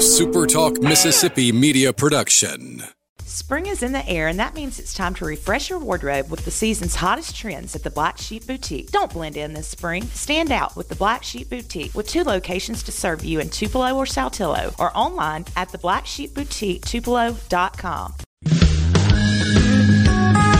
SuperTalk Mississippi media production. Spring is in the air, and that means it's time to refresh your wardrobe with the season's hottest trends at the Black Sheep Boutique. Don't blend in this spring. Stand out with the Black Sheep Boutique with two locations to serve you in Tupelo or Saltillo or online at the Black Sheep Boutique theblacksheepboutique.tupelo.com.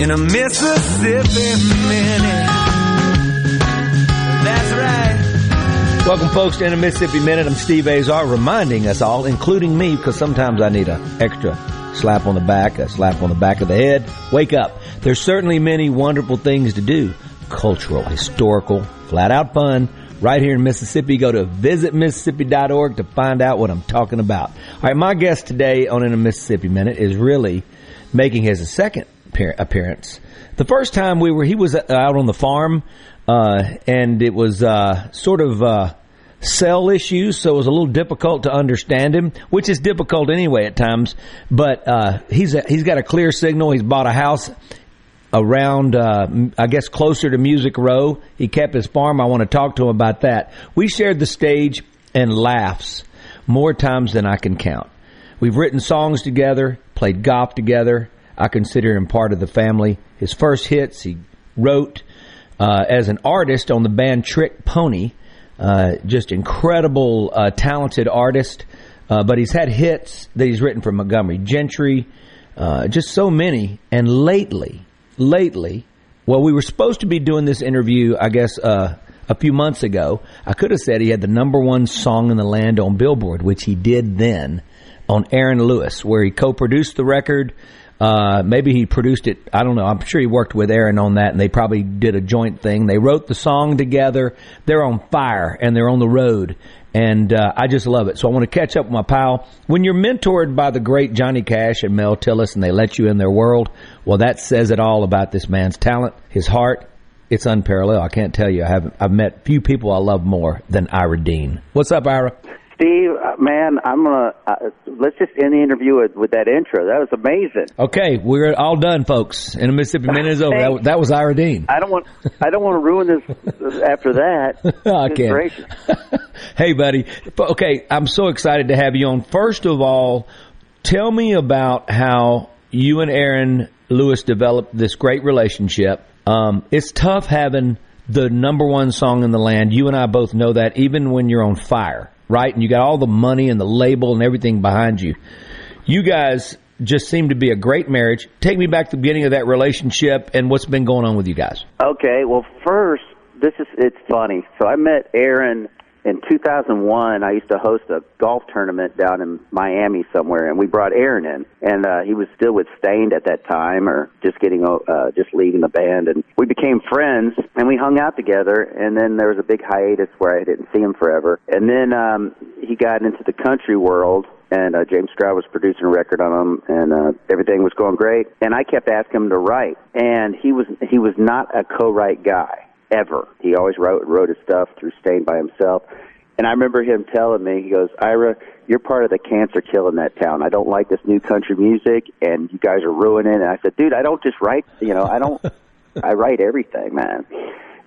In a Mississippi minute. That's right. Welcome, folks, to In a Mississippi Minute. I'm Steve Azar, reminding us all, including me, because sometimes I need an extra slap on the back, a slap on the back of the head. Wake up. There's certainly many wonderful things to do cultural, historical, flat out fun. Right here in Mississippi, go to visitmississippi.org to find out what I'm talking about. All right, my guest today on In a Mississippi Minute is really making his second appearance. The first time we were, he was out on the farm, uh, and it was uh, sort of uh, cell issues, so it was a little difficult to understand him, which is difficult anyway at times. But uh, he's a, he's got a clear signal. He's bought a house around, uh, I guess, closer to Music Row. He kept his farm. I want to talk to him about that. We shared the stage and laughs more times than I can count. We've written songs together, played golf together. I consider him part of the family. His first hits he wrote uh, as an artist on the band Trick Pony. Uh, just incredible, uh, talented artist. Uh, but he's had hits that he's written for Montgomery Gentry, uh, just so many. And lately, lately, well, we were supposed to be doing this interview, I guess, uh, a few months ago. I could have said he had the number one song in the land on Billboard, which he did then on Aaron Lewis, where he co-produced the record. Uh, maybe he produced it. I don't know. I'm sure he worked with Aaron on that, and they probably did a joint thing. They wrote the song together. They're on fire and they're on the road, and uh, I just love it. So I want to catch up with my pal. When you're mentored by the great Johnny Cash and Mel Tillis, and they let you in their world, well, that says it all about this man's talent, his heart. It's unparalleled. I can't tell you. I haven't. I've met few people I love more than Ira Dean. What's up, Ira? Steve, uh, man, I'm gonna uh, let's just end the interview with, with that intro. That was amazing. Okay, we're all done, folks. And the Mississippi Minute is over. That, that, was Ira Dean. I don't want I don't want to ruin this after that. I can't. hey, buddy. Okay, I'm so excited to have you on. First of all, tell me about how you and Aaron Lewis developed this great relationship. Um, it's tough having the number one song in the land. You and I both know that, even when you're on fire right? And you got all the money and the label and everything behind you. You guys just seem to be a great marriage. Take me back to the beginning of that relationship and what's been going on with you guys. Okay, well, first, this is it's funny. So I met Aaron in 2001, I used to host a golf tournament down in Miami somewhere, and we brought Aaron in, and uh, he was still with Staind at that time, or just getting, uh, just leaving the band, and we became friends, and we hung out together, and then there was a big hiatus where I didn't see him forever, and then um, he got into the country world, and uh, James Stroud was producing a record on him, and uh, everything was going great. And I kept asking him to write, and he was he was not a co-write guy ever. He always wrote wrote his stuff through Staind by himself. And I remember him telling me, he goes, Ira, you're part of the cancer killing that town. I don't like this new country music, and you guys are ruining it. And I said, dude, I don't just write, you know, I don't, I write everything, man.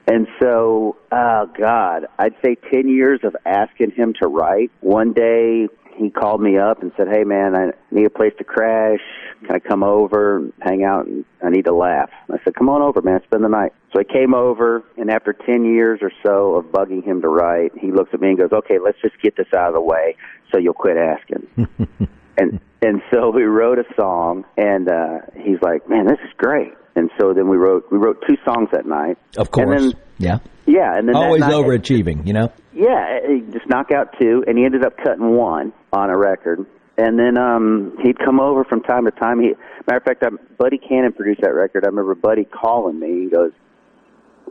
And so, oh God, I'd say 10 years of asking him to write. One day, he called me up and said, "Hey man, I need a place to crash. Can I come over and hang out? And I need to laugh." I said, "Come on over, man. Spend the night." So I came over, and after ten years or so of bugging him to write, he looks at me and goes, "Okay, let's just get this out of the way, so you'll quit asking." and and so we wrote a song, and uh, he's like, "Man, this is great." and so then we wrote we wrote two songs that night. Of course, And then, yeah. yeah, and then Always night- overachieving, you know. Yeah, he just knock out two, and he ended up cutting one on a record. And then um he'd come over from time to time. He, matter of fact, i Buddy Cannon produced that record. I remember Buddy calling me. He goes,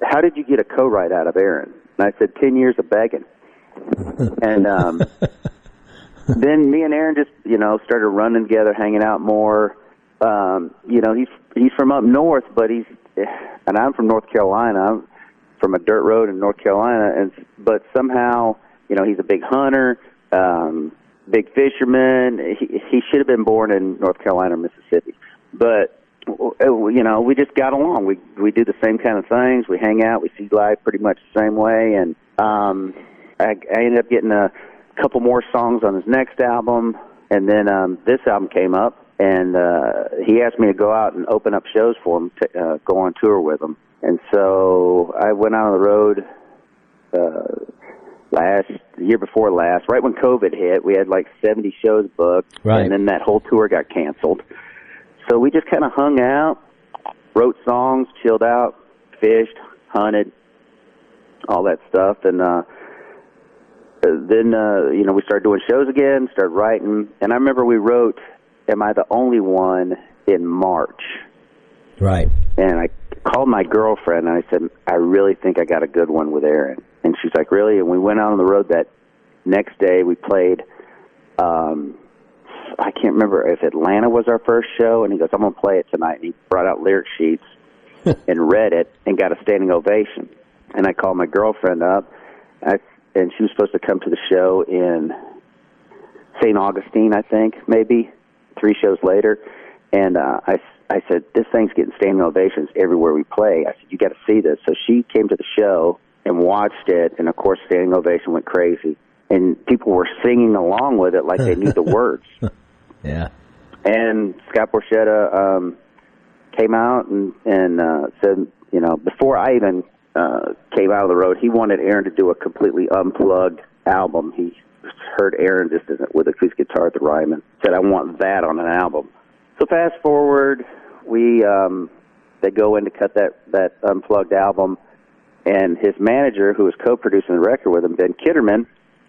"How did you get a co-write out of Aaron?" And I said, 10 years of begging." and um then me and Aaron just you know started running together, hanging out more. Um, you know, he's he's from up north, but he's and I'm from North Carolina. I'm from a dirt road in North Carolina, and but somehow you know he's a big hunter, um, big fisherman. He he should have been born in North Carolina or Mississippi, but you know we just got along. We we do the same kind of things. We hang out. We see life pretty much the same way, and um, I, I ended up getting a couple more songs on his next album, and then um, this album came up, and uh, he asked me to go out and open up shows for him, to, uh, go on tour with him, and so I went out on the road uh, last the year before last, right when COVID hit. We had like 70 shows booked, Right. and then that whole tour got canceled. So we just kind of hung out, wrote songs, chilled out, fished, hunted, all that stuff, and uh, then uh, you know we started doing shows again, started writing, and I remember we wrote "Am I the Only One" in March, Right. And I called my girlfriend and I said, "I really think I got a good one with Aaron," and she's like, "Really?" And we went out on the road that next day. We played. Um, I can't remember if Atlanta was our first show, and he goes, "I'm going to play it tonight." And he brought out lyric sheets and read it and got a standing ovation. And I called my girlfriend up, I, and she was supposed to come to the show in St. Augustine, I think, maybe three shows later. And uh, I, I said, "This thing's getting standing ovations everywhere we play." I said, "You got to see this." So she came to the show and watched it, and of course, standing ovation went crazy, and people were singing along with it like they knew the words Yeah. and Scott Borchetta um, came out and and uh, said, you know, before I even uh, came out of the road, he wanted Aaron to do a completely unplugged album. He heard Aaron just with a acoustic guitar at the Ryman. Said, I want that on an album. So fast forward, we um, they go in to cut that that unplugged album, and his manager, who was co-producing the record with him, Ben Kitterman,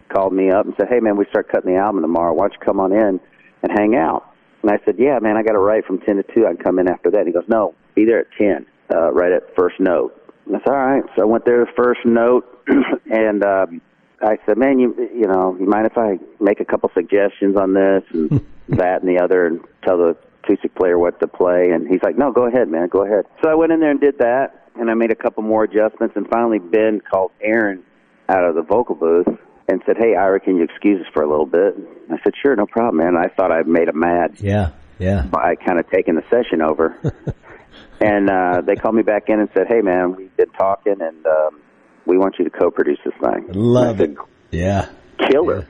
called me up and said, "Hey man, we start cutting the album tomorrow. Why don't you come on in and hang out?" And I said, "Yeah, man, I got to write from ten to two. I can come in after that." And he goes, "No, be there at ten, uh, right at first note." Said, "All right." So I went there first note, and um, I said, "Man, you you know, you mind if I make a couple suggestions on this and that and the other, and tell the acoustic player what to play?" And he's like, "No, go ahead, man, go ahead." So I went in there and did that, and I made a couple more adjustments, and finally Ben called Aaron out of the vocal booth and said, "Hey, Ira, can you excuse us for a little bit?" I said, "Sure, no problem, man." I thought I made him mad Yeah. Yeah. by kind of taking the session over. and uh, they called me back in and said, "Hey, man, we've been talking, and um, we want you to co-produce this thing." Love I it. Yeah. said, Killer.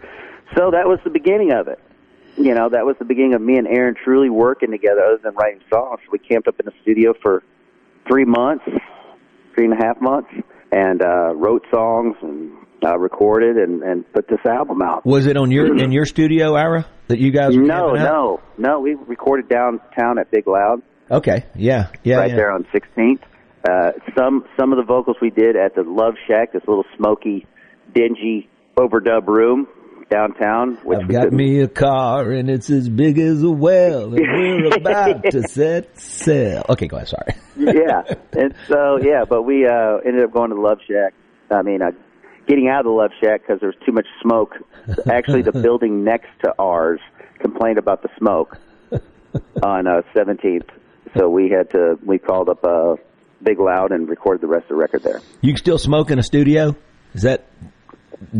So that was the beginning of it. You know, that was the beginning of me and Aaron truly working together, other than writing songs. We camped up in the studio for three months, three and a half months, and uh, wrote songs and uh, recorded and, and put this album out. Was it on your in your studio, Ira, that you guys? Were No, no, no. We recorded downtown at Big Loud. Okay. Yeah. Yeah. right yeah. there on 16th. Uh, some some of the vocals we did at the Love Shack, this little smoky, dingy overdub room downtown. Which I've got me a car and it's as big as a well, and we're about to set sail. Okay, go ahead. Sorry. yeah, and so yeah, but we uh, ended up going to the Love Shack. I mean, uh, getting out of the Love Shack because there was too much smoke. Actually, the building next to ours complained about the smoke on uh, 17th, so we had to we called up uh, Big Loud and recorded the rest of the record there. You can still smoke in a studio? Is that?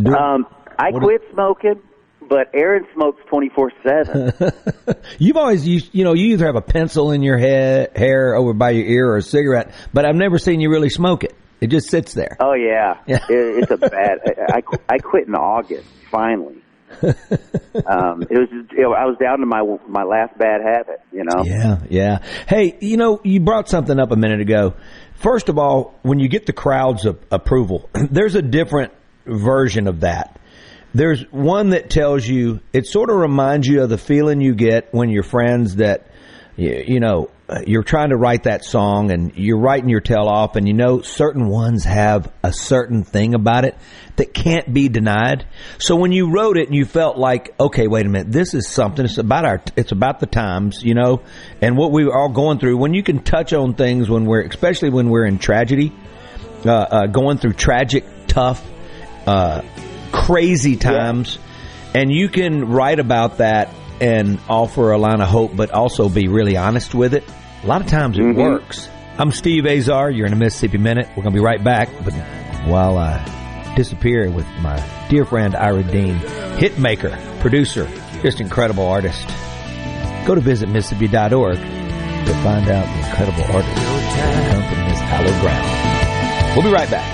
Um, I What- quit smoking, but Aaron smokes twenty four seven. You've always used, you know, you either have a pencil in your head, hair over by your ear or a cigarette, but I've never seen you really smoke it. It just sits there. Oh yeah, Yeah. It, it's a bad. I, I I quit in August finally. um, it was just, you know, I was down to my my last bad habit. You know. Yeah, yeah. Hey, you know, you brought something up a minute ago. First of all, when you get the crowd's a- approval, there's a different version of that. There's one that tells you, it sort of reminds you of the feeling you get when your friends that you, know, you're trying to write that song and you're writing your tail off and you know certain ones have a certain thing about it that can't be denied. So when you wrote it and you felt like, okay, wait a minute, this is something, it's about our, it's about the times, you know, and what we were all going through. When you can touch on things when we're, especially when we're in tragedy, uh, uh, going through tragic, tough, uh, crazy times, yeah. and you can write about that and offer a line of hope, but also be really honest with it. A lot of times it mm-hmm. works. I'm Steve Azar. You're in a Mississippi Minute. We're going to be right back. But while I disappear with my dear friend Ira Dean, hitmaker, producer, just incredible artist, go to visitmississippi.org to find out the incredible artists that come from this hallowed ground. We'll be right back.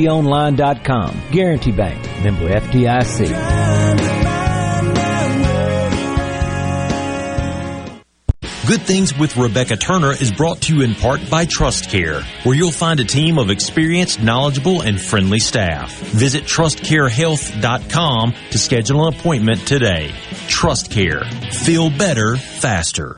GuaranteeOnline.com. Guarantee Bank. Member FDIC. Good Things with Rebecca Turner is brought to you in part by Trust Care, where you'll find a team of experienced, knowledgeable, and friendly staff. Visit trustcarehealth.com to schedule an appointment today. Trust Care. Feel better, faster.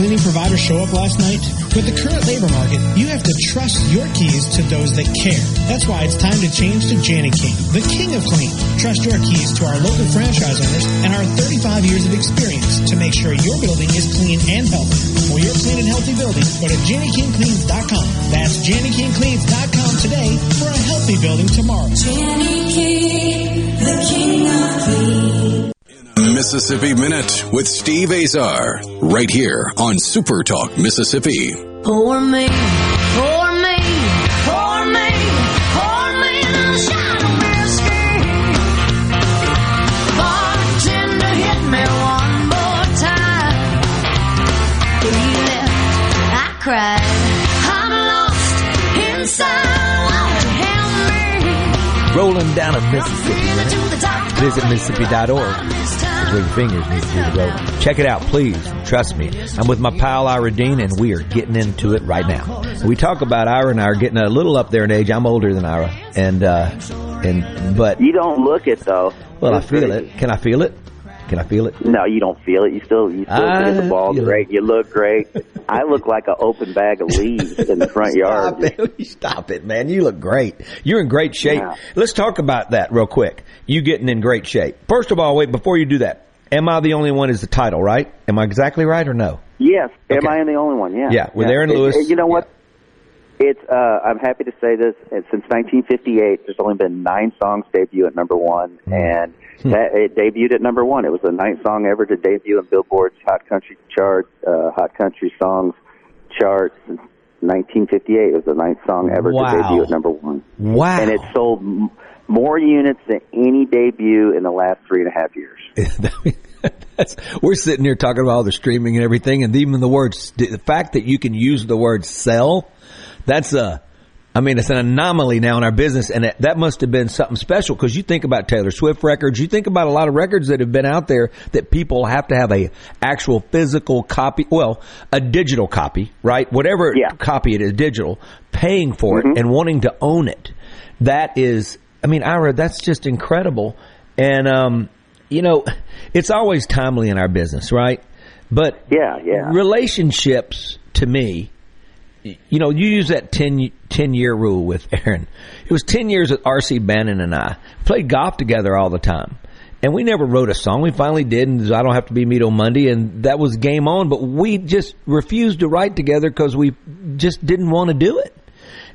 cleaning provider show up last night? With the current labor market, you have to trust your keys to those that care. That's why it's time to change to Jani King, the king of clean. Trust your keys to our local franchise owners and our 35 years of experience to make sure your building is clean and healthy. For your clean and healthy building, go to JaniKingCleans.com. That's JaniKingCleans.com today for a healthy building tomorrow. Jani King, the king of clean. Mississippi Minute with Steve Azar, right here on Super Talk Mississippi. Poor me, poor me, poor me, poor me, shine of whiskey. Bartender hit me one more time. He left, I cried. I'm lost inside. Rolling down a Mississippi Minute. Visit Mississippi.org. That's where your fingers to do the rolling. Check it out, please. Trust me. I'm with my pal Ira Dean, and we are getting into it right now. We talk about Ira and I are getting a little up there in age. I'm older than Ira, and uh, and but You don't look it though. well, I feel crazy. it. Can I feel it? Can I feel it? No, you don't feel it. You still you still I hit the ball it. great. You look great. I look like an open bag of leaves in the front yard. Stop it. Stop it, man. You look great. You're in great shape. Yeah. Let's talk about that real quick. You getting in great shape. First of all, wait, before you do that, Am I the Only One is the title, right? Am I exactly right or no? Yes. Am Okay. I the only one? Yeah. Yeah, with Aaron Lewis. it- you know what? It's. Uh, I'm happy to say this. Since 1958, there's only been nine songs debut at number one, Hmm. and that, it debuted at number one. It was the ninth song ever to debut in Billboard's Hot Country chart, uh, Hot Country Songs chart. Since 1958, it was the ninth song ever Wow. to debut at number one. Wow. And it sold m- more units than any debut in the last three and a half years. We're sitting here talking about all the streaming and everything, and even the words, the fact that you can use the word sell, that's a, I mean, it's an anomaly now in our business, and that must have been something special because you think about Taylor Swift records, you think about a lot of records that have been out there that people have to have a actual physical copy, well, a digital copy, right? Whatever copy it is, digital, paying for it and wanting to own it. That is, I mean, Ira, that's just incredible. And, um, you know, it's always timely in our business, right? But yeah, yeah. relationships to me, you know, you use that 10, 10 year rule with Aaron. It was 10 years with R.C. Bannon and I played golf together all the time. And we never wrote a song. We finally did, and I don't have to be meet on Monday, and that was game on. But we just refused to write together because we just didn't want to do it.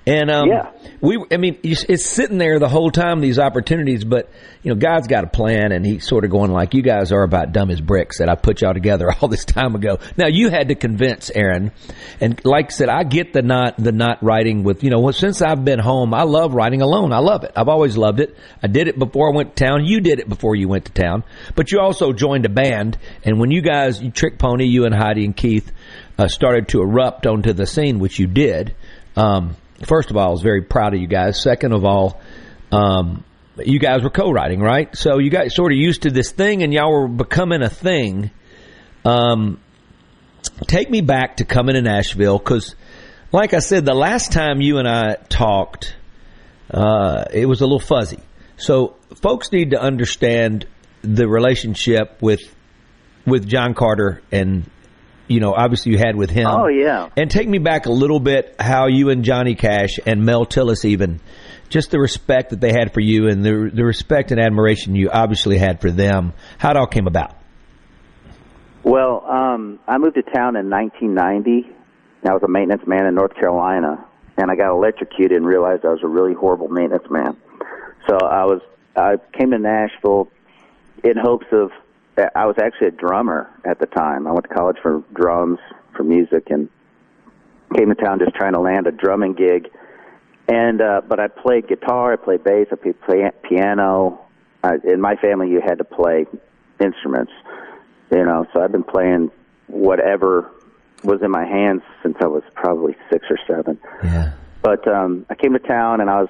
And um, Yeah. we, I mean, it's sitting there the whole time these opportunities, but you know, God's got a plan, and He's sort of going like, "You guys are about dumb as bricks that I put y'all together all this time ago." Now you had to convince Aaron, and like I said, I get the not the not writing with you know. well, Since I've been home, I love writing alone. I love it. I've always loved it. I did it before I went to town. You did it before you went to town, but you also joined a band, and when you guys, you Trick Pony, you and Heidi and Keith, uh, started to erupt onto the scene, which you did. Um, first of all, I was very proud of you guys. Second of all, um, you guys were co-writing, right? So you got sort of used to this thing, and y'all were becoming a thing. Um, take me back to coming to Nashville because, like I said, the last time you and I talked, uh, it was a little fuzzy. So folks need to understand the relationship with with John Carter and you know obviously you had with him. Oh, yeah. And take me back a little bit how you and Johnny Cash and Mel Tillis even just the respect that they had for you and the the respect and admiration you obviously had for them. How it all came about. Well, um, I moved to town in 1990. I was a maintenance man in North Carolina, and I got electrocuted and realized I was a really horrible maintenance man. So I was I came to Nashville in hopes of. I was actually a drummer at the time. I went to college for drums for music and came to town just trying to land a drumming gig. And uh, but I played guitar, I played bass, I played play, piano. I, in my family, you had to play instruments you know so i've been playing whatever was in my hands since i was probably six or seven yeah but um i came to town and i was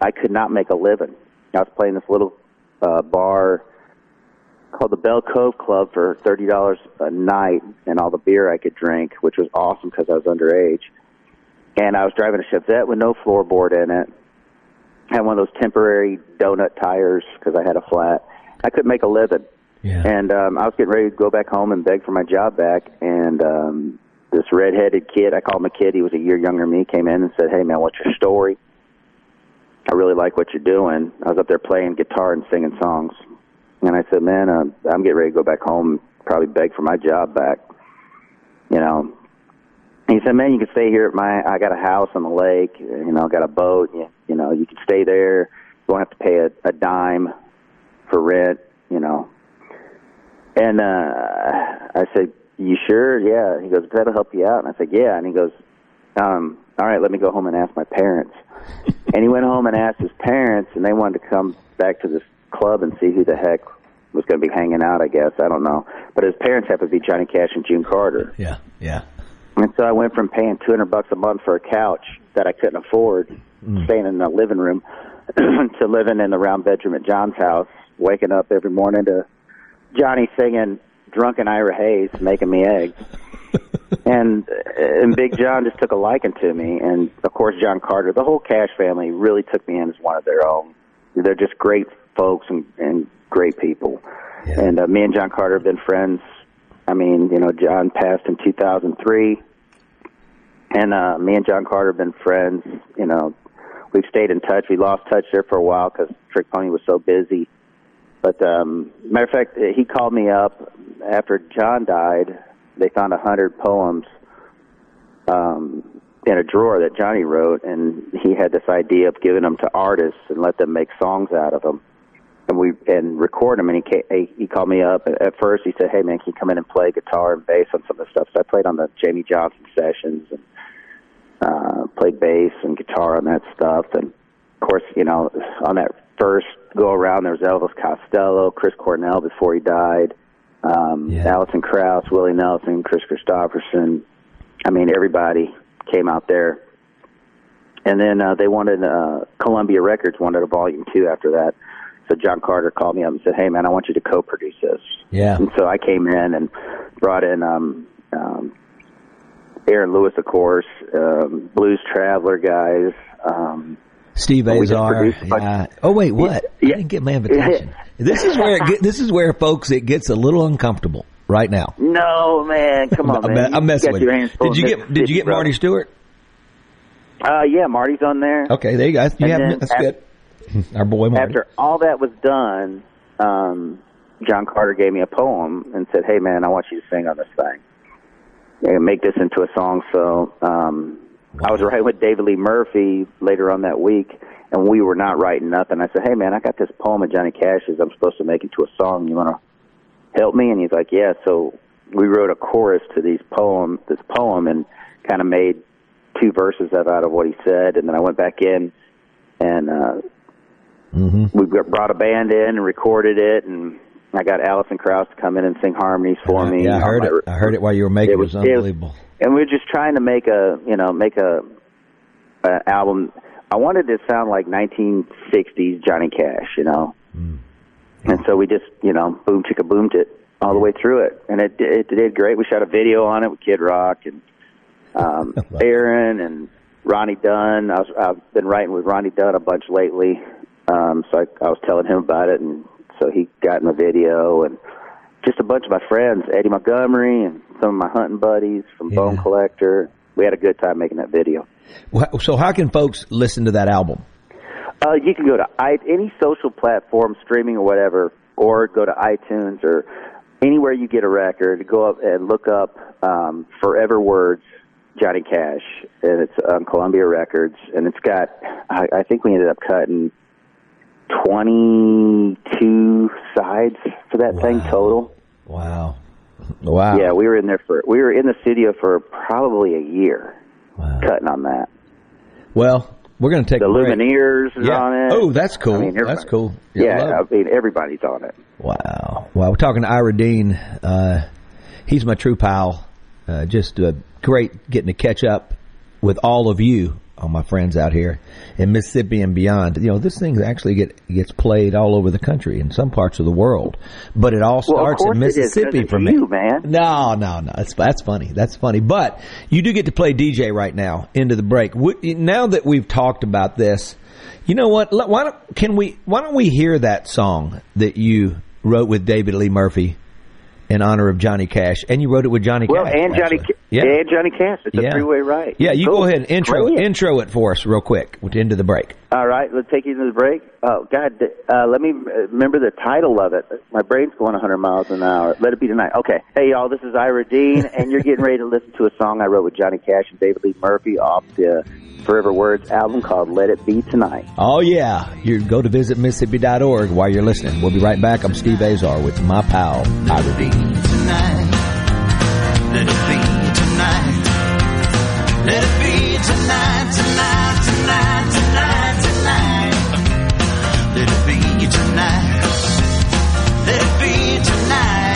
i could not make a living i was playing this little uh bar called the bell cove club for thirty dollars a night and all the beer i could drink which was awesome because i was underage and i was driving a chevette with no floorboard in it had one of those temporary donut tires because i had a flat i couldn't make a living and um, I was getting ready to go back home and beg for my job back. And um, this redheaded kid, I called him a kid. He was a year younger than me. Came in and said, "Hey man, what's your story? I really like what you're doing." I was up there playing guitar and singing songs. And I said, "Man, uh, I'm getting ready to go back home. Probably beg for my job back." You know. He said, "Man, you can stay here at my. I got a house on the lake. You know, I got a boat. You, you know, you can stay there. You won't have to pay a, a dime for rent. You know." And uh I said, "You sure?" Yeah. He goes, "That'll help you out." And I said, "Yeah." And he goes, um, "All right, let me go home and ask my parents." and he went home and asked his parents, and they wanted to come back to this club and see who the heck was going to be hanging out. I guess I don't know, but his parents happened to be Johnny Cash and June Carter. Yeah, yeah. And so I went from paying two hundred bucks a month for a couch that I couldn't afford, mm. staying in the living room, to living in the round bedroom at John's house, waking up every morning to Johnny singing "Drunken Ira Hayes" making me eggs. and and Big John just took a liking to me, and of course John Carter, the whole Cash family really took me in as one of their own. They're just great folks and, and great people. Yeah. And uh, me and John Carter have been friends. I mean, you know, John passed in 2003, and uh, me and John Carter have been friends. You know, we've stayed in touch. We lost touch there for a while because Trick Pony was so busy. But um, matter of fact, he called me up after John died. They found a hundred poems um, in a drawer that Johnny wrote, and he had this idea of giving them to artists and let them make songs out of them, and we and record them. And he came, he called me up at first. He said, "Hey man, can you come in and play guitar and bass on some of the stuff?" So I played on the Jamey Johnson sessions and uh, played bass and guitar on that stuff. And of course, you know, on that first go around, there was Elvis Costello, Chris Cornell before he died, um, yeah. Alison Krauss, Willie Nelson, Kris Kristofferson. I mean, everybody came out there. And then uh, they wanted uh, Columbia Records wanted a volume two after that. So John Carter called me up and said, "Hey man, I want you to co-produce this." Yeah. And so I came in and brought in um, um, Aaron Lewis, of course, um, Blues Traveler guys. Um, Steve Azar. Yeah. Oh wait, what? Yeah. I didn't get my invitation. this is where it get, this is where folks it gets a little uncomfortable right now. No man, come on, man. I'm messing with you. Did you get Did you get Marty Stuart? Uh, yeah, Marty's on there. Okay, there you go. You have, that's good. Our boy Marty. After all that was done, um, John Carter gave me a poem and said, "Hey man, I want you to sing on this thing." and make this into a song. So um, wow. I was writing with David Lee Murphy later on that week, and we were not writing nothing. I said, "Hey man, I got this poem of Johnny Cash's. I'm supposed to make it into a song. You want to help me?" And he's like, "Yeah." So we wrote a chorus to these poem, this poem, and kind of made two verses of out of what he said. And then I went back in and uh, mm-hmm. we brought a band in and recorded it and I got Alison Krauss to come in and sing harmonies for uh, me. Yeah, I heard it. I heard it while you were making it. Was, it was unbelievable. It and we are just trying to make a, you know, make a, a album. I wanted it to sound like 1960s Johnny Cash, you know. Mm. And so we just, you know, boom chicka boomed it all the way through it, and it it did great. We shot a video on it with Kid Rock and um, Aaron and Ronnie Dunn. I was I've been writing with Ronnie Dunn a bunch lately, um, so I, I was telling him about it, and so he got in the video and just a bunch of my friends, Eddie Montgomery and some of my hunting buddies from yeah. Bone Collector. We had a good time making that video. So how can folks listen to that album? Uh, you can go to I, any social platform, streaming or whatever, or go to iTunes or anywhere you get a record. Go up and look up um, "Forever Words" Johnny Cash, and it's on Columbia Records, and it's got. I, I think we ended up cutting 22 sides for that wow. thing total. Wow. Wow. Yeah, we were in there for we were in the studio for probably a year wow. cutting on that. Well, we're going to take the Lumineers yeah. on it. Oh, that's cool. I mean, that's cool. Yeah, I mean everybody's on it. Wow. Well, we're talking to Ira Dean. Uh, he's my true pal. Uh, just uh, great getting to catch up with all of you all my friends out here in Mississippi and beyond. You know, this thing actually get gets played all over the country in some parts of the world, but it all starts well, in Mississippi for me. You, man. No, no, no. That's that's funny. That's funny. But you do get to play DJ right now into the break. Now that we've talked about this, you know what? Why don't can we? Why don't we hear that song that you wrote with David Lee Murphy? in honor of Johnny Cash, and you wrote it with Johnny well, Cash. Well, and Johnny, yeah. and Johnny Cash. It's yeah. a three-way right. Yeah, you cool. go ahead and intro Brilliant. intro it for us real quick into the break. All right, let's take you to the break. Oh God, uh, let me uh, remember the title of it. My brain's going 100 miles an hour. Let it be tonight. Okay, hey y'all, this is Ira Dean, and you're getting ready to listen to a song I wrote with Johnny Cash and David Lee Murphy off the Forever Words album called Let It Be Tonight. Oh, yeah. You go to visit Mississippi.org while you're listening. We'll be right back. I'm Steve Azar with my pal, Ira Dean. Tonight. Let it be tonight. Tonight, tonight, tonight, tonight, tonight. Let it be tonight. Let it be tonight.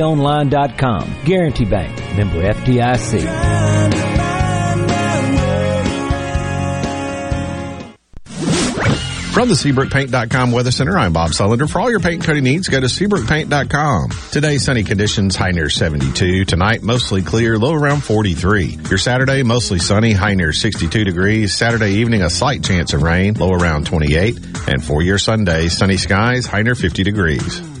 BankOnline.com. Guarantee Bank. Member FDIC. From the SeabrookPaint.com Weather Center, I'm Bob Sullender. For all your paint coating needs, go to SeabrookPaint.com. Today, sunny conditions, high near 72. Tonight, mostly clear, low around 43. Your Saturday, mostly sunny, high near 62 degrees. Saturday evening, a slight chance of rain, low around 28. And for your Sunday, sunny skies, high near 50 degrees.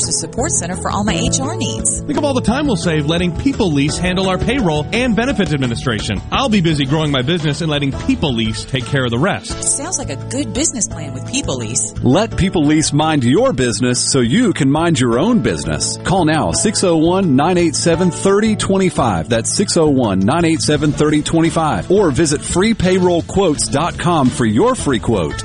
resources support center for all my HR needs. Think of all the time we'll save letting People Lease handle our payroll and benefits administration. I'll be busy growing my business and letting People Lease take care of the rest. Sounds like a good business plan with People Lease. Let People Lease mind your business so you can mind your own business. Call now 601 987 3025. That's 601 987 3025. Or visit freepayrollquotes.com for your free quote.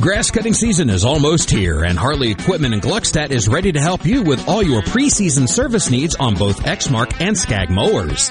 Grass cutting season is almost here, and Hartley Equipment in Gluckstadt is ready to help you with all your preseason service needs on both Exmark and Skag mowers.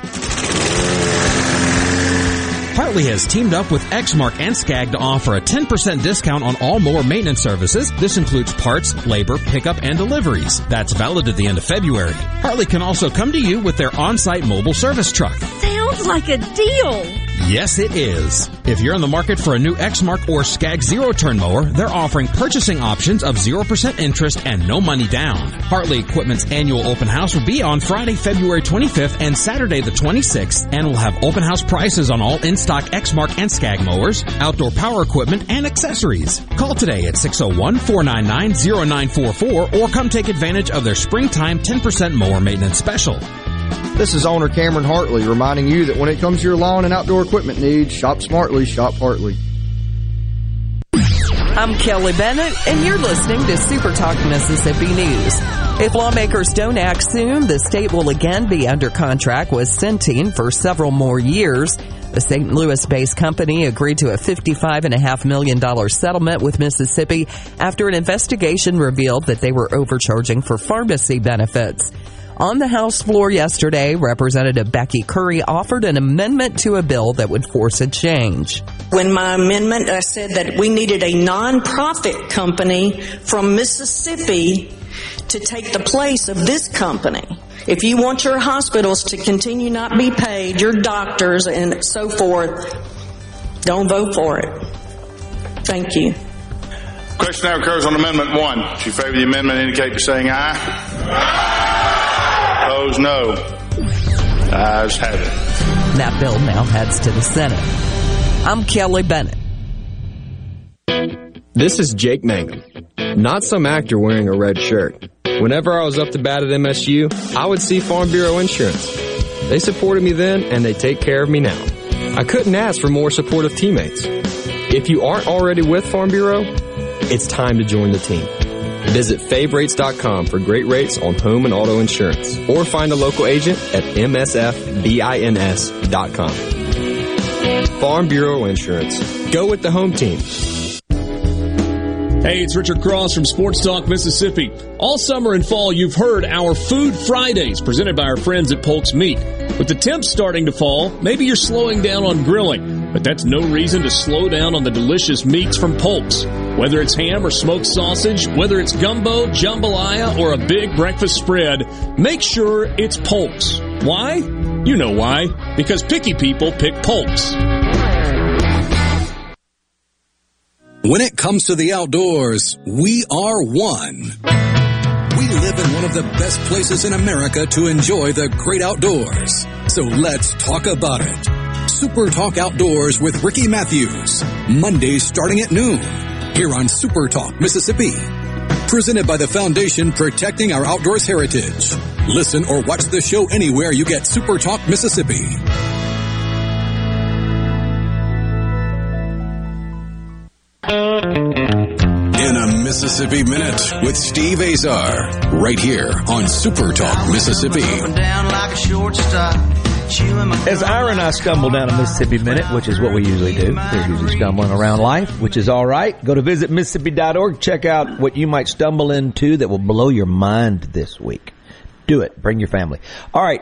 Hartley has teamed up with Exmark and Skag to offer a 10% discount on all mower maintenance services. This includes parts, labor, pickup, and deliveries. That's valid at the end of February. Hartley can also come to you with their on-site mobile service truck. Sounds like a deal. Yes, it is. If you're in the market for a new Exmark or Skag zero turn mower, they're offering purchasing options of 0% interest and no money down. Hartley Equipment's annual open house will be on Friday, February 25th and Saturday the 26th, and will have open house prices on all in-stock Exmark and Skag mowers, outdoor power equipment, and accessories. Call today at 601-499-0944 or come take advantage of their springtime 10% mower maintenance special. This is owner Cameron Hartley reminding you that when it comes to your lawn and outdoor equipment needs, shop smartly, shop Hartley. I'm Kelly Bennett, and you're listening to Super Talk Mississippi News. If lawmakers don't act soon, the state will again be under contract with Centene for several more years. The St. Louis-based company agreed to a $55.5 million settlement with Mississippi after an investigation revealed that they were overcharging for pharmacy benefits. On the House floor yesterday, Representative Becky Currie offered an amendment to a bill that would force a change. When my amendment, I said that we needed a nonprofit company from Mississippi to take the place of this company. If you want your hospitals to continue not be paid, your doctors and so forth, don't vote for it. Thank you. Question now occurs on Amendment 1. If you favor the amendment, indicate by saying aye. Opposed, no. Ayes have it. That bill now heads to the Senate. I'm Kelly Bennett. This is Jake Mangum, not some actor wearing a red shirt. Whenever I was up to bat at MSU, I would see Farm Bureau Insurance. They supported me then, and they take care of me now. I couldn't ask for more supportive teammates. If you aren't already with Farm Bureau, It's time to join the team. Visit favrates.com for great rates on home and auto insurance or find a local agent at msfbins.com. Farm Bureau Insurance. Go with the home team. Hey, it's Richard Cross from Sports Talk Mississippi. All summer and fall, you've heard our Food Fridays presented by our friends at Polk's Meat. With the temps starting to fall, maybe you're slowing down on grilling, but that's no reason to slow down on the delicious meats from Polk's. Whether it's ham or smoked sausage, whether it's gumbo, jambalaya, or a big breakfast spread, make sure it's Polk's. Why? You know why. Because picky people pick Polk's. When it comes to the outdoors, we are one. We live in one of the best places in America to enjoy the great outdoors. So let's talk about it. Super Talk Outdoors with Ricky Matthews. Mondays starting at noon. Here on Super Talk Mississippi. Presented by the Foundation Protecting Our Outdoors Heritage. Listen or watch the show anywhere you get Super Talk Mississippi. In a Mississippi Minute with Steve Azar, right here on Super Talk Mississippi. As Ira and I stumble down a Mississippi Minute, which is what we usually do, we're usually stumbling around life, which is all right. Go to visitmississippi.org, check out what you might stumble into that will blow your mind this week. Do it. Bring your family. All right.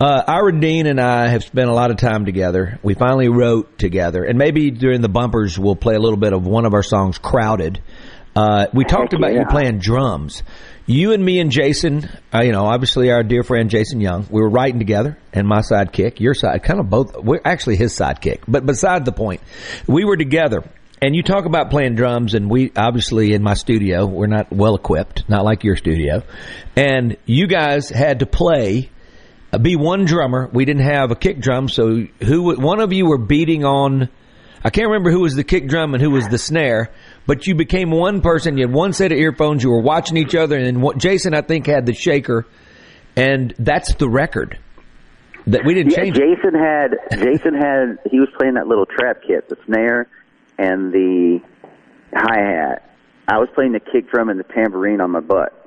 Uh, Ira Dean and I have spent a lot of time together. We finally wrote together, and maybe during the bumpers we'll play a little bit of one of our songs, "Crowded." Uh, we talked about you playing drums. You and me and Jason, uh, you know, obviously our dear friend Jason Young, we were writing together, and my sidekick, your side, kind of both. We're actually his sidekick, but beside the point, we were together. And you talk about playing drums, and we obviously in my studio, we're not well equipped, not like your studio. And you guys had to play uh, be one drummer. We didn't have a kick drum, so who one of you were beating on. I can't remember who was the kick drum and who was the snare, but you became one person. You had one set of earphones. You were watching each other, and what, Jason, I think, had the shaker, and that's the record. That we didn't yeah, change. it. Jason had Jason had he was playing that little trap kit, the snare and the hi hat. I was playing the kick drum and the tambourine on my butt.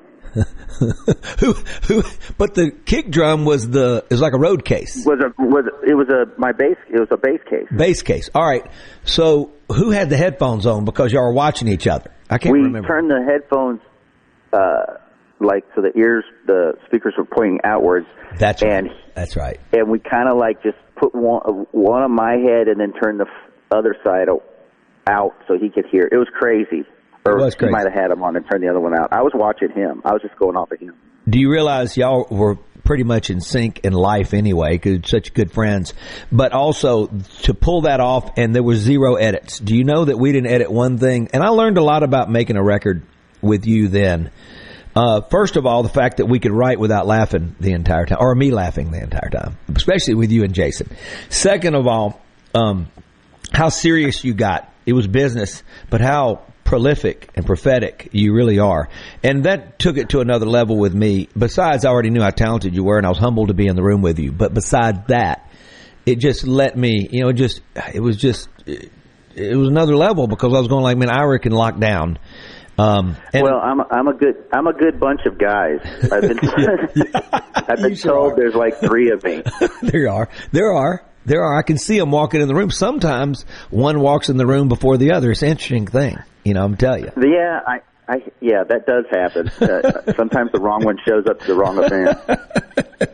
Who, who, but the kick drum was the is like a road case, Was a was it was a my bass it was a bass case. bass case. All right. So who had the headphones on because y'all were watching each other? I can't we remember. We turned the headphones uh like so the ears the speakers were pointing outwards. That's and right. That's right. and we kind of like just put one one on my head and then turn the other side out so he could hear. It was crazy. Or he might have had him on and turned the other one out. I was watching him. I was just going off of him. Do you realize y'all were pretty much in sync in life anyway, because such good friends. But also to pull that off, and there was zero edits. Do you know that we didn't edit one thing? And I learned a lot about making a record with you then. Uh, first of all, the fact that we could write without laughing the entire time, or me laughing the entire time, especially with you and Jason. Second of all, um, how serious you got. It was business, but how prolific and prophetic you really are. And that took it to another level with me. Besides, I already knew how talented you were and I was humbled to be in the room with you. But besides that, it just let me, you know, just, it was just, it, it was another level because I was going like, man, Ira can lock down. Um, well, I'm a, I'm a good I'm a good bunch of guys. I've been I've been told there's like three of me. there are. There are. There are. I can see them walking in the room. Sometimes one walks in the room before the other. It's an interesting thing. You know, I'm telling you. Yeah, I, I yeah, that does happen. Uh, sometimes the wrong one shows up to the wrong event.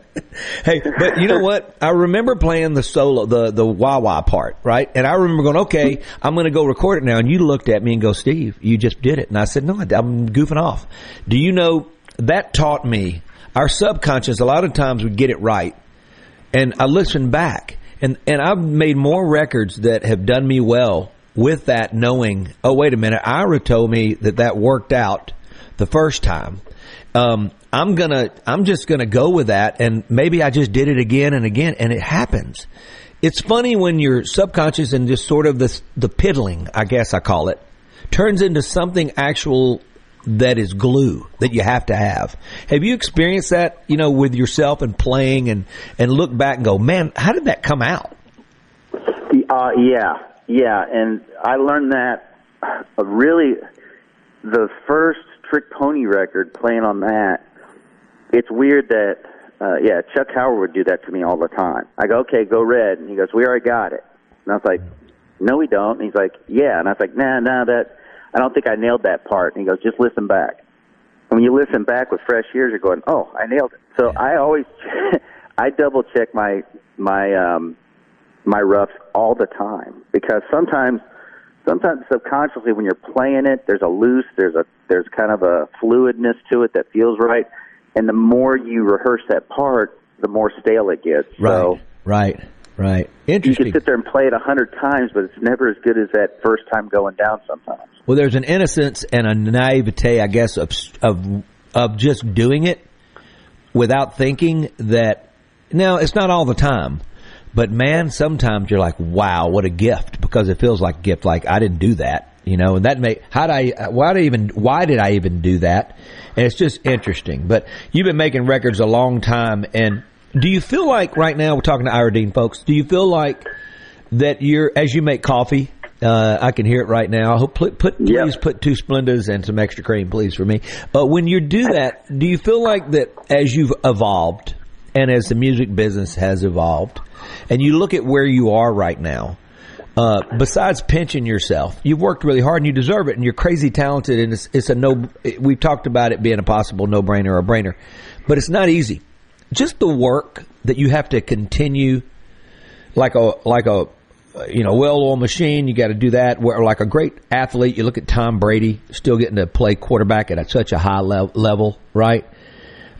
Hey, but you know what? I remember playing the solo, the the wah wah part, right? And I remember going, okay, I'm going to go record it now. And you looked at me and go, Steve, you just did it. And I said, no, I'm goofing off. Do you know that taught me our subconscious? A lot of times we get it right, and I listen back, and and I've made more records that have done me well with that, knowing, oh wait a minute, Ira told me that that worked out the first time. Um, I'm gonna, I'm just gonna go with that, and maybe I just did it again and again, and it happens. It's funny when your subconscious and just sort of the the piddling, I guess I call it, turns into something actual that is glue that you have to have. Have you experienced that, you know, with yourself and playing and and look back and go, man, how did that come out? Uh, yeah, yeah, and I learned that uh, really the first Trick Pony record playing on that, it's weird that uh yeah, Chuck Howard would do that to me all the time. I go, Okay, go red and he goes, We already got it. And I was like, No we don't and he's like, Yeah and I was like, Nah, nah, that I don't think I nailed that part and he goes, Just listen back. And when you listen back with fresh ears you're going, Oh, I nailed it. So I always I double check my my um my roughs all the time because sometimes sometimes subconsciously when you're playing it there's a loose there's a there's kind of a fluidness to it that feels right and the more you rehearse that part the more stale it gets so Right, right. Interesting. You can sit there and play it a hundred times but it's never as good as that first time going down sometimes Well, there's an innocence and a naivete, I guess, of of of just doing it without thinking that. Now, it's not all the time, but man, sometimes you're like, "Wow, what a gift!" Because it feels like a gift. Like I didn't do that, you know, and that may how did I? Why did I even? Why did I even do that? And it's just interesting. But you've been making records a long time, and do you feel like right now we're talking to Ira Dean folks? Do you feel like that you're as you make coffee? Uh, I can hear it right now. I hope put, put please put two Splendas and some extra cream, please, for me. But when you do that, do you feel like that as you've evolved and as the music business has evolved, and you look at where you are right now? Uh, besides pinching yourself, you've worked really hard and you deserve it, and you're crazy talented, and it's, it's a no. We've talked about it being a possible no brainer or a brainer, but it's not easy. Just the work that you have to continue, like a like a you know well-oiled machine. You got to do that. Where like a great athlete, you look at Tom Brady, still getting to play quarterback at such a high level right?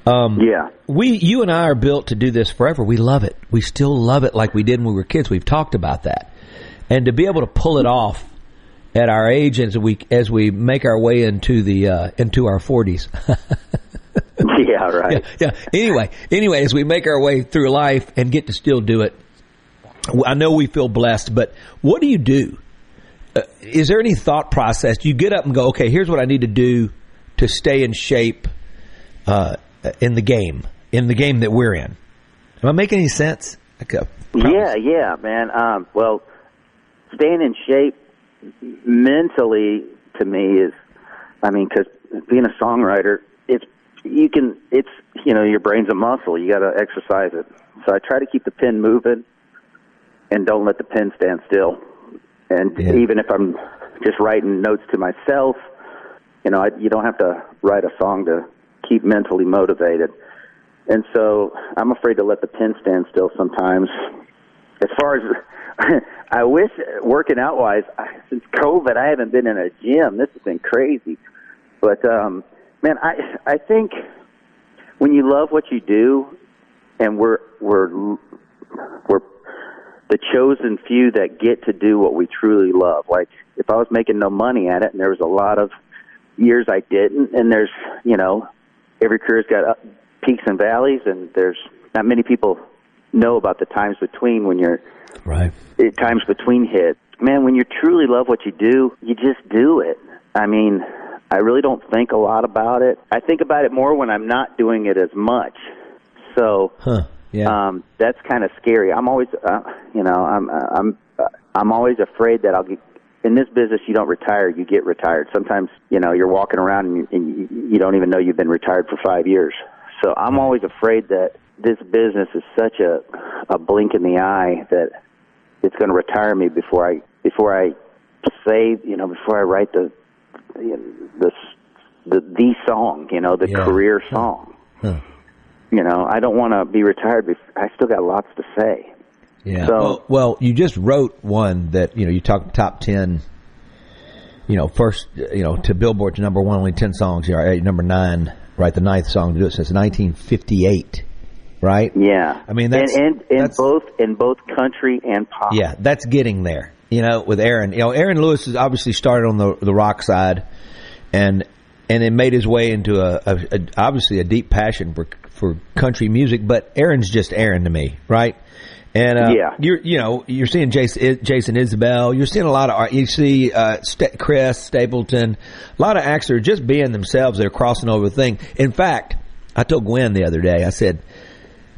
Um, yeah. We, you and I are built to do this forever. We love it. We still love it like we did when we were kids. We've talked about that, and to be able to pull it off at our age as we as we make our way into the uh, into our forties. yeah, right. Yeah, yeah. Anyway, anyway, as we make our way through life and get to still do it, I know we feel blessed. But what do you do? Uh, is there any thought process? Do you get up and go, okay, here's what I need to do to stay in shape uh, in the game, in the game that we're in? Am I making any sense? Like Yeah, yeah, man. Um, well, staying in shape mentally to me is, I mean, because being a songwriter, it's you can, it's you know, your brain's a muscle. You got to exercise it. So I try to keep the pen moving, and don't let the pen stand still. And even if I'm just writing notes to myself, you know, I, you don't have to write a song to keep mentally motivated. And so I'm afraid to let the pen stand still sometimes. As far as I wish working out wise, since COVID, I haven't been in a gym. This has been crazy. But um, man, I I think when you love what you do, and we're we're we're the chosen few that get to do what we truly love. Like if I was making no money at it, and there was a lot of years I didn't, and there's you know every career's got up, peaks and valleys, and there's not many people know about the times between when you're right times between hits. Man, when you truly love what you do, you just do it. I mean, I really don't think a lot about it. I think about it more when I'm not doing it as much. So, huh? Yeah. um, that's kind of scary. I'm always, uh, you know, I'm, uh, I'm, uh, I'm always afraid that I'll get. In this business, you don't retire; you get retired. Sometimes, you know, you're walking around and you, and you, you don't even know you've been retired for five years. So I'm always afraid that this business is such a a blink in the eye that it's going to retire me before I before I say, you know, before I write the the the the, the song, you know, the Yeah. career song. Huh. You know, I don't want to be retired. Before, I still got lots to say. Yeah. So- well, well, you just wrote one that you know you talk top ten. You know, first you know to Billboard's number one, only ten songs. You're at number nine, right? The ninth song to do it since 1958, right? Yeah. I mean, that's and and in both in both country and pop. yeah, that's getting there. You know, with Aaron, you know, Aaron Lewis has obviously started on the the rock side, and and it made his way into a, a, a obviously a deep passion for for country music. But Aaron's just Aaron to me, right? And uh, Yeah. you're you know you're seeing Jason Jason Isbell, you're seeing a lot of art. You see uh, St- Chris Stapleton, a lot of acts are just being themselves. They're crossing over the thing. In fact, I told Gwen the other day. I said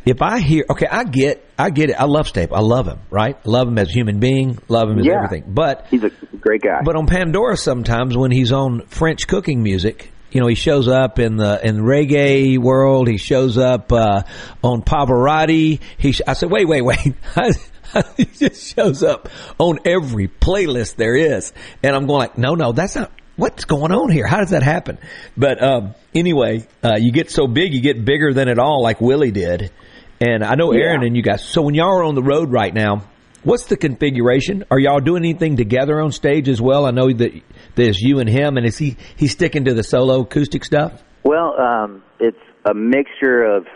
if I hear, okay, I get, I get it. I love Staple. I love him, right? Love him as a human being. Love him as Yeah. everything. But he's a great guy. But on Pandora, sometimes when he's on French cooking music, you know, he shows up in the in reggae world. He shows up uh, on Pavarotti. He, sh- I said, wait, wait, wait. he just shows up on every playlist there is, and I'm going like, no, no, that's not. What's going on here? How does that happen? But um, anyway, uh, you get so big, you get bigger than it all, like Willie did. And I know Aaron and you guys. So when y'all are on the road right now, what's the configuration? Are y'all doing anything together on stage as well? I know that there's you and him, and is he he's sticking to the solo acoustic stuff? Well, um, it's a mixture of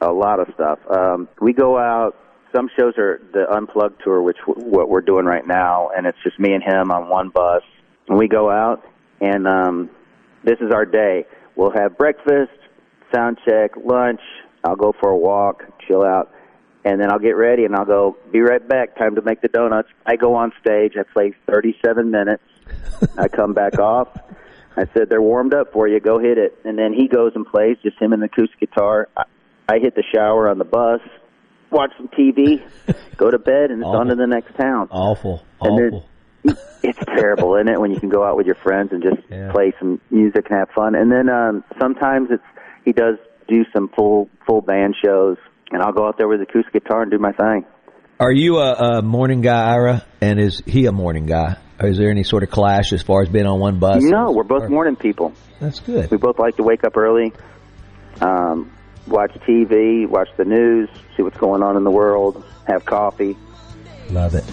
a lot of stuff. Um, we go out. Some shows are the unplugged tour, which w- what we're doing right now, and it's just me and him on one bus. And we go out, and um, this is our day. We'll have breakfast, sound check, lunch. I'll go for a walk, chill out, and then I'll get ready and I'll go. Be right back. Time to make the donuts. I go on stage. I play 37 minutes. I come back off. I said they're warmed up for you. Go hit it. And then he goes and plays, just him and the acoustic guitar. I, I hit the shower on the bus, watch some TV, go to bed, and it's on to the next town. Awful, awful. It's terrible, isn't it, when you can go out with your friends and just play some music and have fun. And then um, sometimes it's he does do some full full band shows, and I'll go out there with the acoustic guitar and do my thing. Are you a, a morning guy, Ira? And is he a morning guy? Or is there any sort of clash as far as being on one bus? No, we're both morning people. That's good. We both like to wake up early, um, watch TV, watch the news, see what's going on in the world, have coffee. Love it.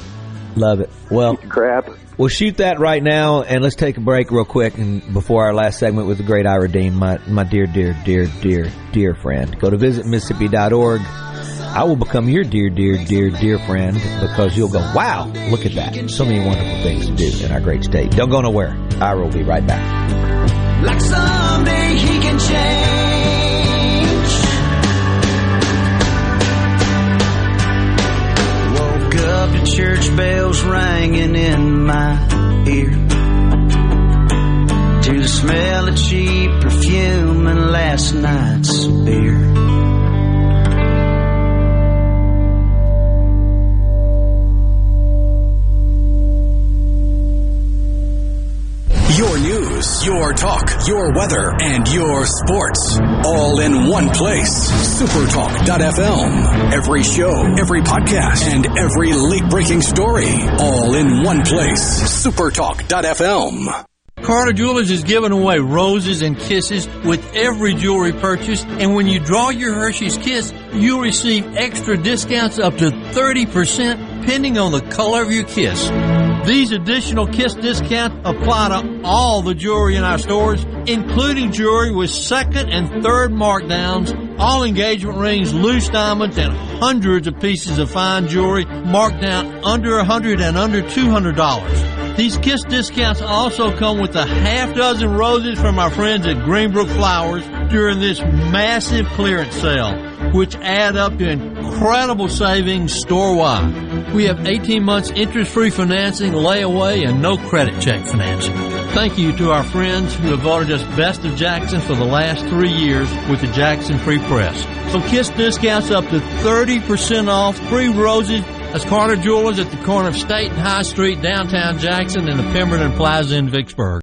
Love it. Well, crap. We'll shoot that right now, and let's take a break real quick. And before our last segment with the great Ira Dean, my my dear, dear, dear, dear, dear friend, go to visit Mississippi.org. I will become your dear, dear, dear, dear friend because you'll go, wow, look at that. So many wonderful things to do in our great state. Don't go nowhere. Ira will be right back. Like someday he can change. To church bells ringing in my ear. To the smell of cheap perfume and last night's beer. News, your talk, your weather, and your sports. All in one place. Supertalk.fm. Every show, every podcast, and every late breaking story. All in one place. Supertalk.fm. Carter Jewelers is giving away roses and kisses with every jewelry purchase, and when you draw your Hershey's Kiss, you'll receive extra discounts up to 30% depending on the color of your kiss. These additional kiss discounts apply to all the jewelry in our stores, including jewelry with second and third markdowns, all engagement rings, loose diamonds, and hundreds of pieces of fine jewelry marked down under a hundred and under two hundred dollars. These kiss discounts also come with a half dozen roses from our friends at Greenbrook Flowers during this massive clearance sale, which add up to incredible savings store-wide. We have 18 months interest-free financing, layaway, and no credit check financing. Thank you to our friends who have voted us Best of Jackson for the last three years with the Jackson Free Press. So Kiss discounts up to 30% off, free roses, that's Carter Jewelers at the corner of State and High Street, downtown Jackson, and the Pemberton Plaza in Vicksburg.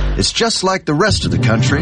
It's just like the rest of the country,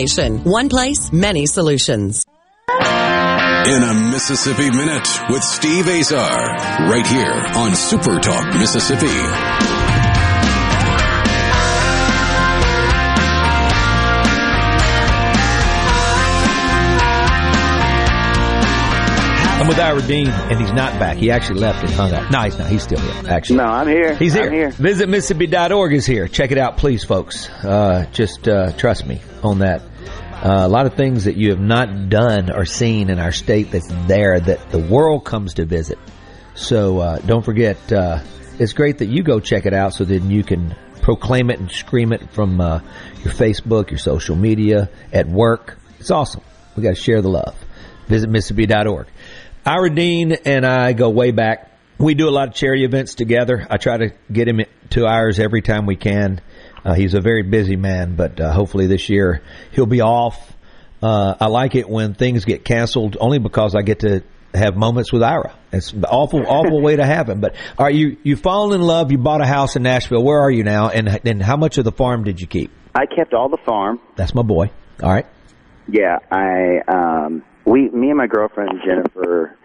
One place, many solutions. In a Mississippi Minute with Steve Azar, right here on Super Talk Mississippi. I'm with Ira Dean, and he's not back. He actually left and hung up. No, he's not. He's still here, actually. No, I'm here. He's here. I'm here. Visit Mississippi.org is here. Check it out, please, folks. Uh, just uh, trust me on that. Uh, a lot of things that you have not done or seen in our state that's there that the world comes to visit. So uh, don't forget, uh, it's great that you go check it out so then you can proclaim it and scream it from uh, your Facebook, your social media, at work. It's awesome. We got to share the love. Visit Mississippi.org. Ira Dean and I go way back. We do a lot of charity events together. I try to get him to ours every time we can. Uh, he's a very busy man, but uh, hopefully this year he'll be off. Uh, I like it when things get canceled only because I get to have moments with Ira. It's an awful, awful way to have him. But are you you fallen in love? You bought a house in Nashville. Where are you now? And and how much of the farm did you keep? I kept all the farm. That's my boy. All right. Yeah, I um we me and my girlfriend Jennifer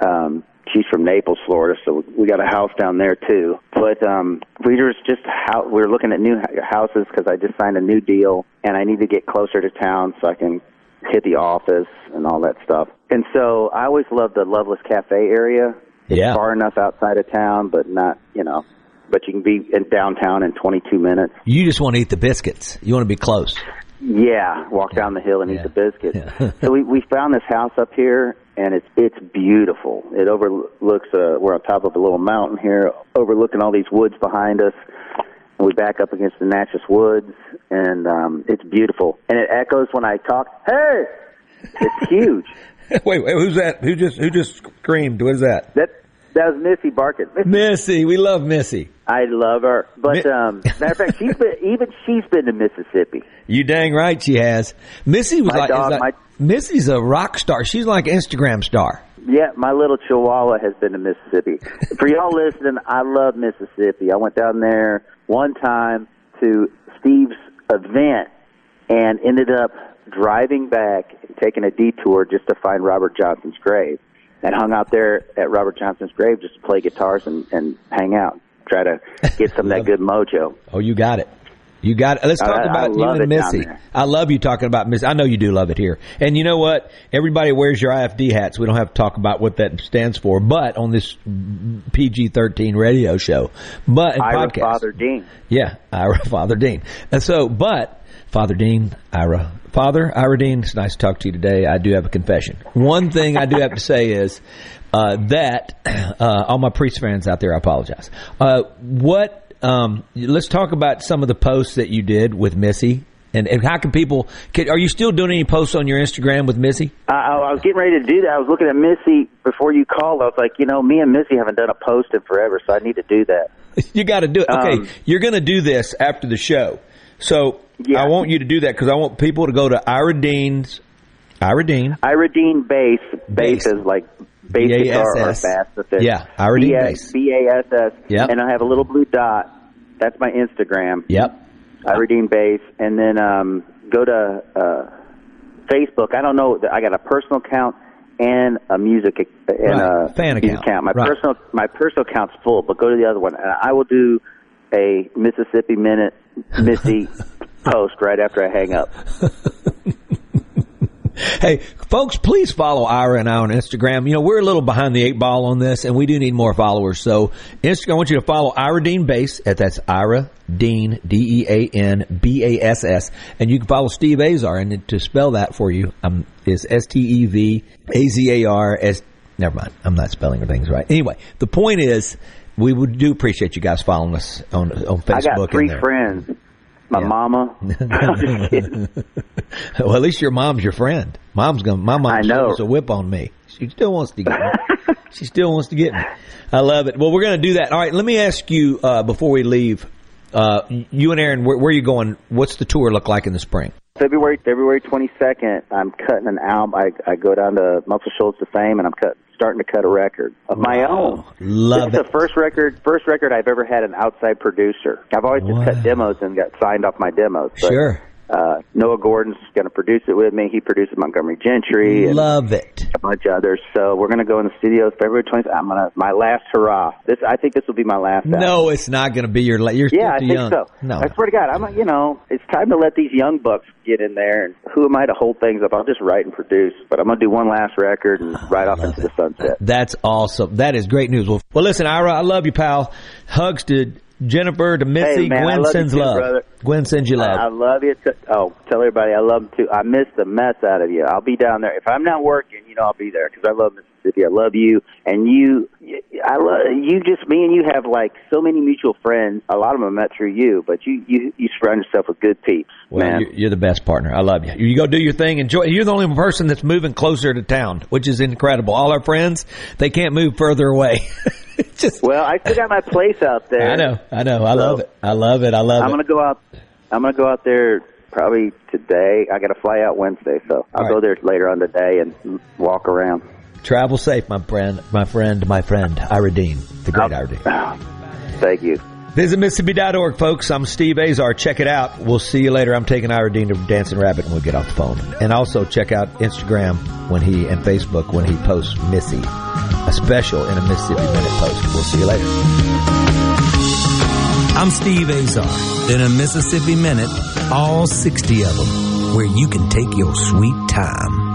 um she's from Naples, Florida, so we got a house down there too. But um we were just how we were looking at new houses cuz I just signed a new deal and I need to get closer to town so I can hit the office and all that stuff. And so I always loved the Loveless Cafe area. It's Yeah. far enough outside of town but not, you know, but you can be in downtown in 22 minutes. You just want to eat the biscuits. You want to be close. Yeah, walk down the hill and eat the biscuits. so we we found this house up here, and it's it's beautiful. It overlooks. Uh, we're on top of a little mountain here, overlooking all these woods behind us. And we back up against the Natchez Woods, and um, it's beautiful. And it echoes when I talk. Hey, it's huge. wait, wait, who's that? Who just who just screamed? What is that? That that was Missy barking. Missy, Missy, we love Missy. I love her, but um, matter of fact, she's been even she's been to Mississippi. You dang right she has. Missy was My like, dog, like- my- Missy's a rock star. She's like an Instagram star. Yeah, my little chihuahua has been to Mississippi. For y'all listening, I love Mississippi. I went down there one time to Steve's event and ended up driving back taking a detour just to find Robert Johnson's grave. And hung out there at Robert Johnson's grave just to play guitars and, and hang out. Try to get some of that good mojo. Oh, you got it. You got. It. Let's talk I- I about you and Missy. I love you talking about Missy. I know you do love it here. And you know what? Everybody wears your IFD hats. We don't have to talk about what that stands for. But on this PG thirteen radio show, but in Ira podcast, Father Dean. yeah, Ira Father Dean. And so, but Father Dean, Ira, Father Ira Dean, it's nice to talk to you today. I do have a confession. One thing I do have to say is uh, that uh, all my priest fans out there, I apologize. Uh, what? Um, let's talk about some of the posts that you did with Missy. And, and how can people? Can, are you still doing any posts on your Instagram with Missy? I, I was getting ready to do that. I was looking at Missy before you called. I was like, you know, me and Missy haven't done a post in forever, so I need to do that. You got to do it. Okay, Um, you're going to do this after the show. So I want you to do that because I want people to go to Ira Dean's. Ira Dean. Ira Dean bass. Bass is like bass guitar or B-A-S-S. bass. Yeah, Ira Dean B A- bass. B-A-S-S. Yep. And I have a little blue dot. That's my Instagram. Yep. Ira Dean bass. And then um, go to uh, Facebook. I don't know. I got a personal account and a music and Right. a Fan music account. My Right. personal my personal account's full, but go to the other one. And I will do a Mississippi Minute Missy post right after I hang up. Hey, folks, please follow Ira and I on Instagram. You know, we're a little behind the eight ball on this, and we do need more followers. So, Instagram, I want you to follow Ira Dean Bass. At that's Ira Dean D E A N B A S S, and you can follow Steve Azar. And to spell that for you, um, is S T E V A Z A R S. Never mind, I'm not spelling things right. Anyway, the point is, we would do appreciate you guys following us on on Facebook. I got three friends. My mama. I'm just kidding. well, at least your mom's your friend. Mom's gonna. My mom I know. a whip on me. She still wants to get me. she still wants to get me. I love it. Well, we're gonna do that. All right. Let me ask you uh, before we leave. Uh, you and Aaron, where, where are you going? What's the tour look like in the spring? February February 22nd, I'm cutting an album. I, I go down to Muscle Shoals to Fame, and I'm cut, starting to cut a record of my own. Love this it. is the first record, first record I've ever had an outside producer. I've always just cut demos and got signed off my demos. But, Sure. Uh, Noah Gordon's going to produce it with me. He produces Montgomery Gentry and Love it. a bunch of others. So we're going to go in the studio February 20th. I'm gonna my last hurrah. This I think this will be my last. album. No, it's not going to be your. la- You're Yeah, I think too young. so. No. I swear to God, I'm. You know, it's time to let these young bucks get in there. And who am I to hold things up? I'll just write and produce. But I'm gonna do one last record and ride off into the sunset. That's awesome. That is great news. Well, well, listen, Ira, I love you, pal. Hugs to Jennifer, to Missy. Hey, man, Gwen love sends too, love. brother. Gwen sends you love. I, I love you. T- oh, tell everybody I love them too. I miss the mess out of you. I'll be down there if I'm not working. You know, I'll be there because I love Mississippi. I love you, and you. I love you. Just me and you have like so many mutual friends. A lot of them I met through you, but you you you surround yourself with good peeps, Well, man. you're, the best partner. I love you. You go do your thing. Enjoy. You're the only person that's moving closer to town, which is incredible. All our friends, they can't move further away. Just, well, I still got my place out there. I know. I know. I love it. I love it. I love I'm it. gonna go out. I'm gonna go out there probably today. I got to fly out Wednesday, so I'll All go there later on today and walk around. Travel safe, my friend. My friend. My friend. Ira Dean, the great Ira Dean. Thank you. Visit Mississippi.org, folks. I'm Steve Azar. Check it out. We'll see you later. I'm taking Ira Dean to Dancing Rabbit when we'll get off the phone. And also check out Instagram when he and Facebook when he posts Missy, a special in a Mississippi Minute post. We'll see you later. I'm Steve Azar. In a Mississippi Minute, all 60 of them, where you can take your sweet time.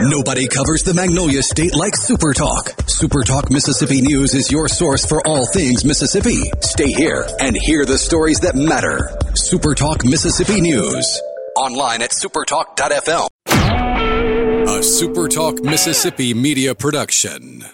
Nobody covers the Magnolia State like Super Talk. Super Talk Mississippi News is your source for all things Mississippi. Stay here and hear the stories that matter. Super Talk Mississippi News. Online at supertalk.fm. A Super Talk Mississippi media production.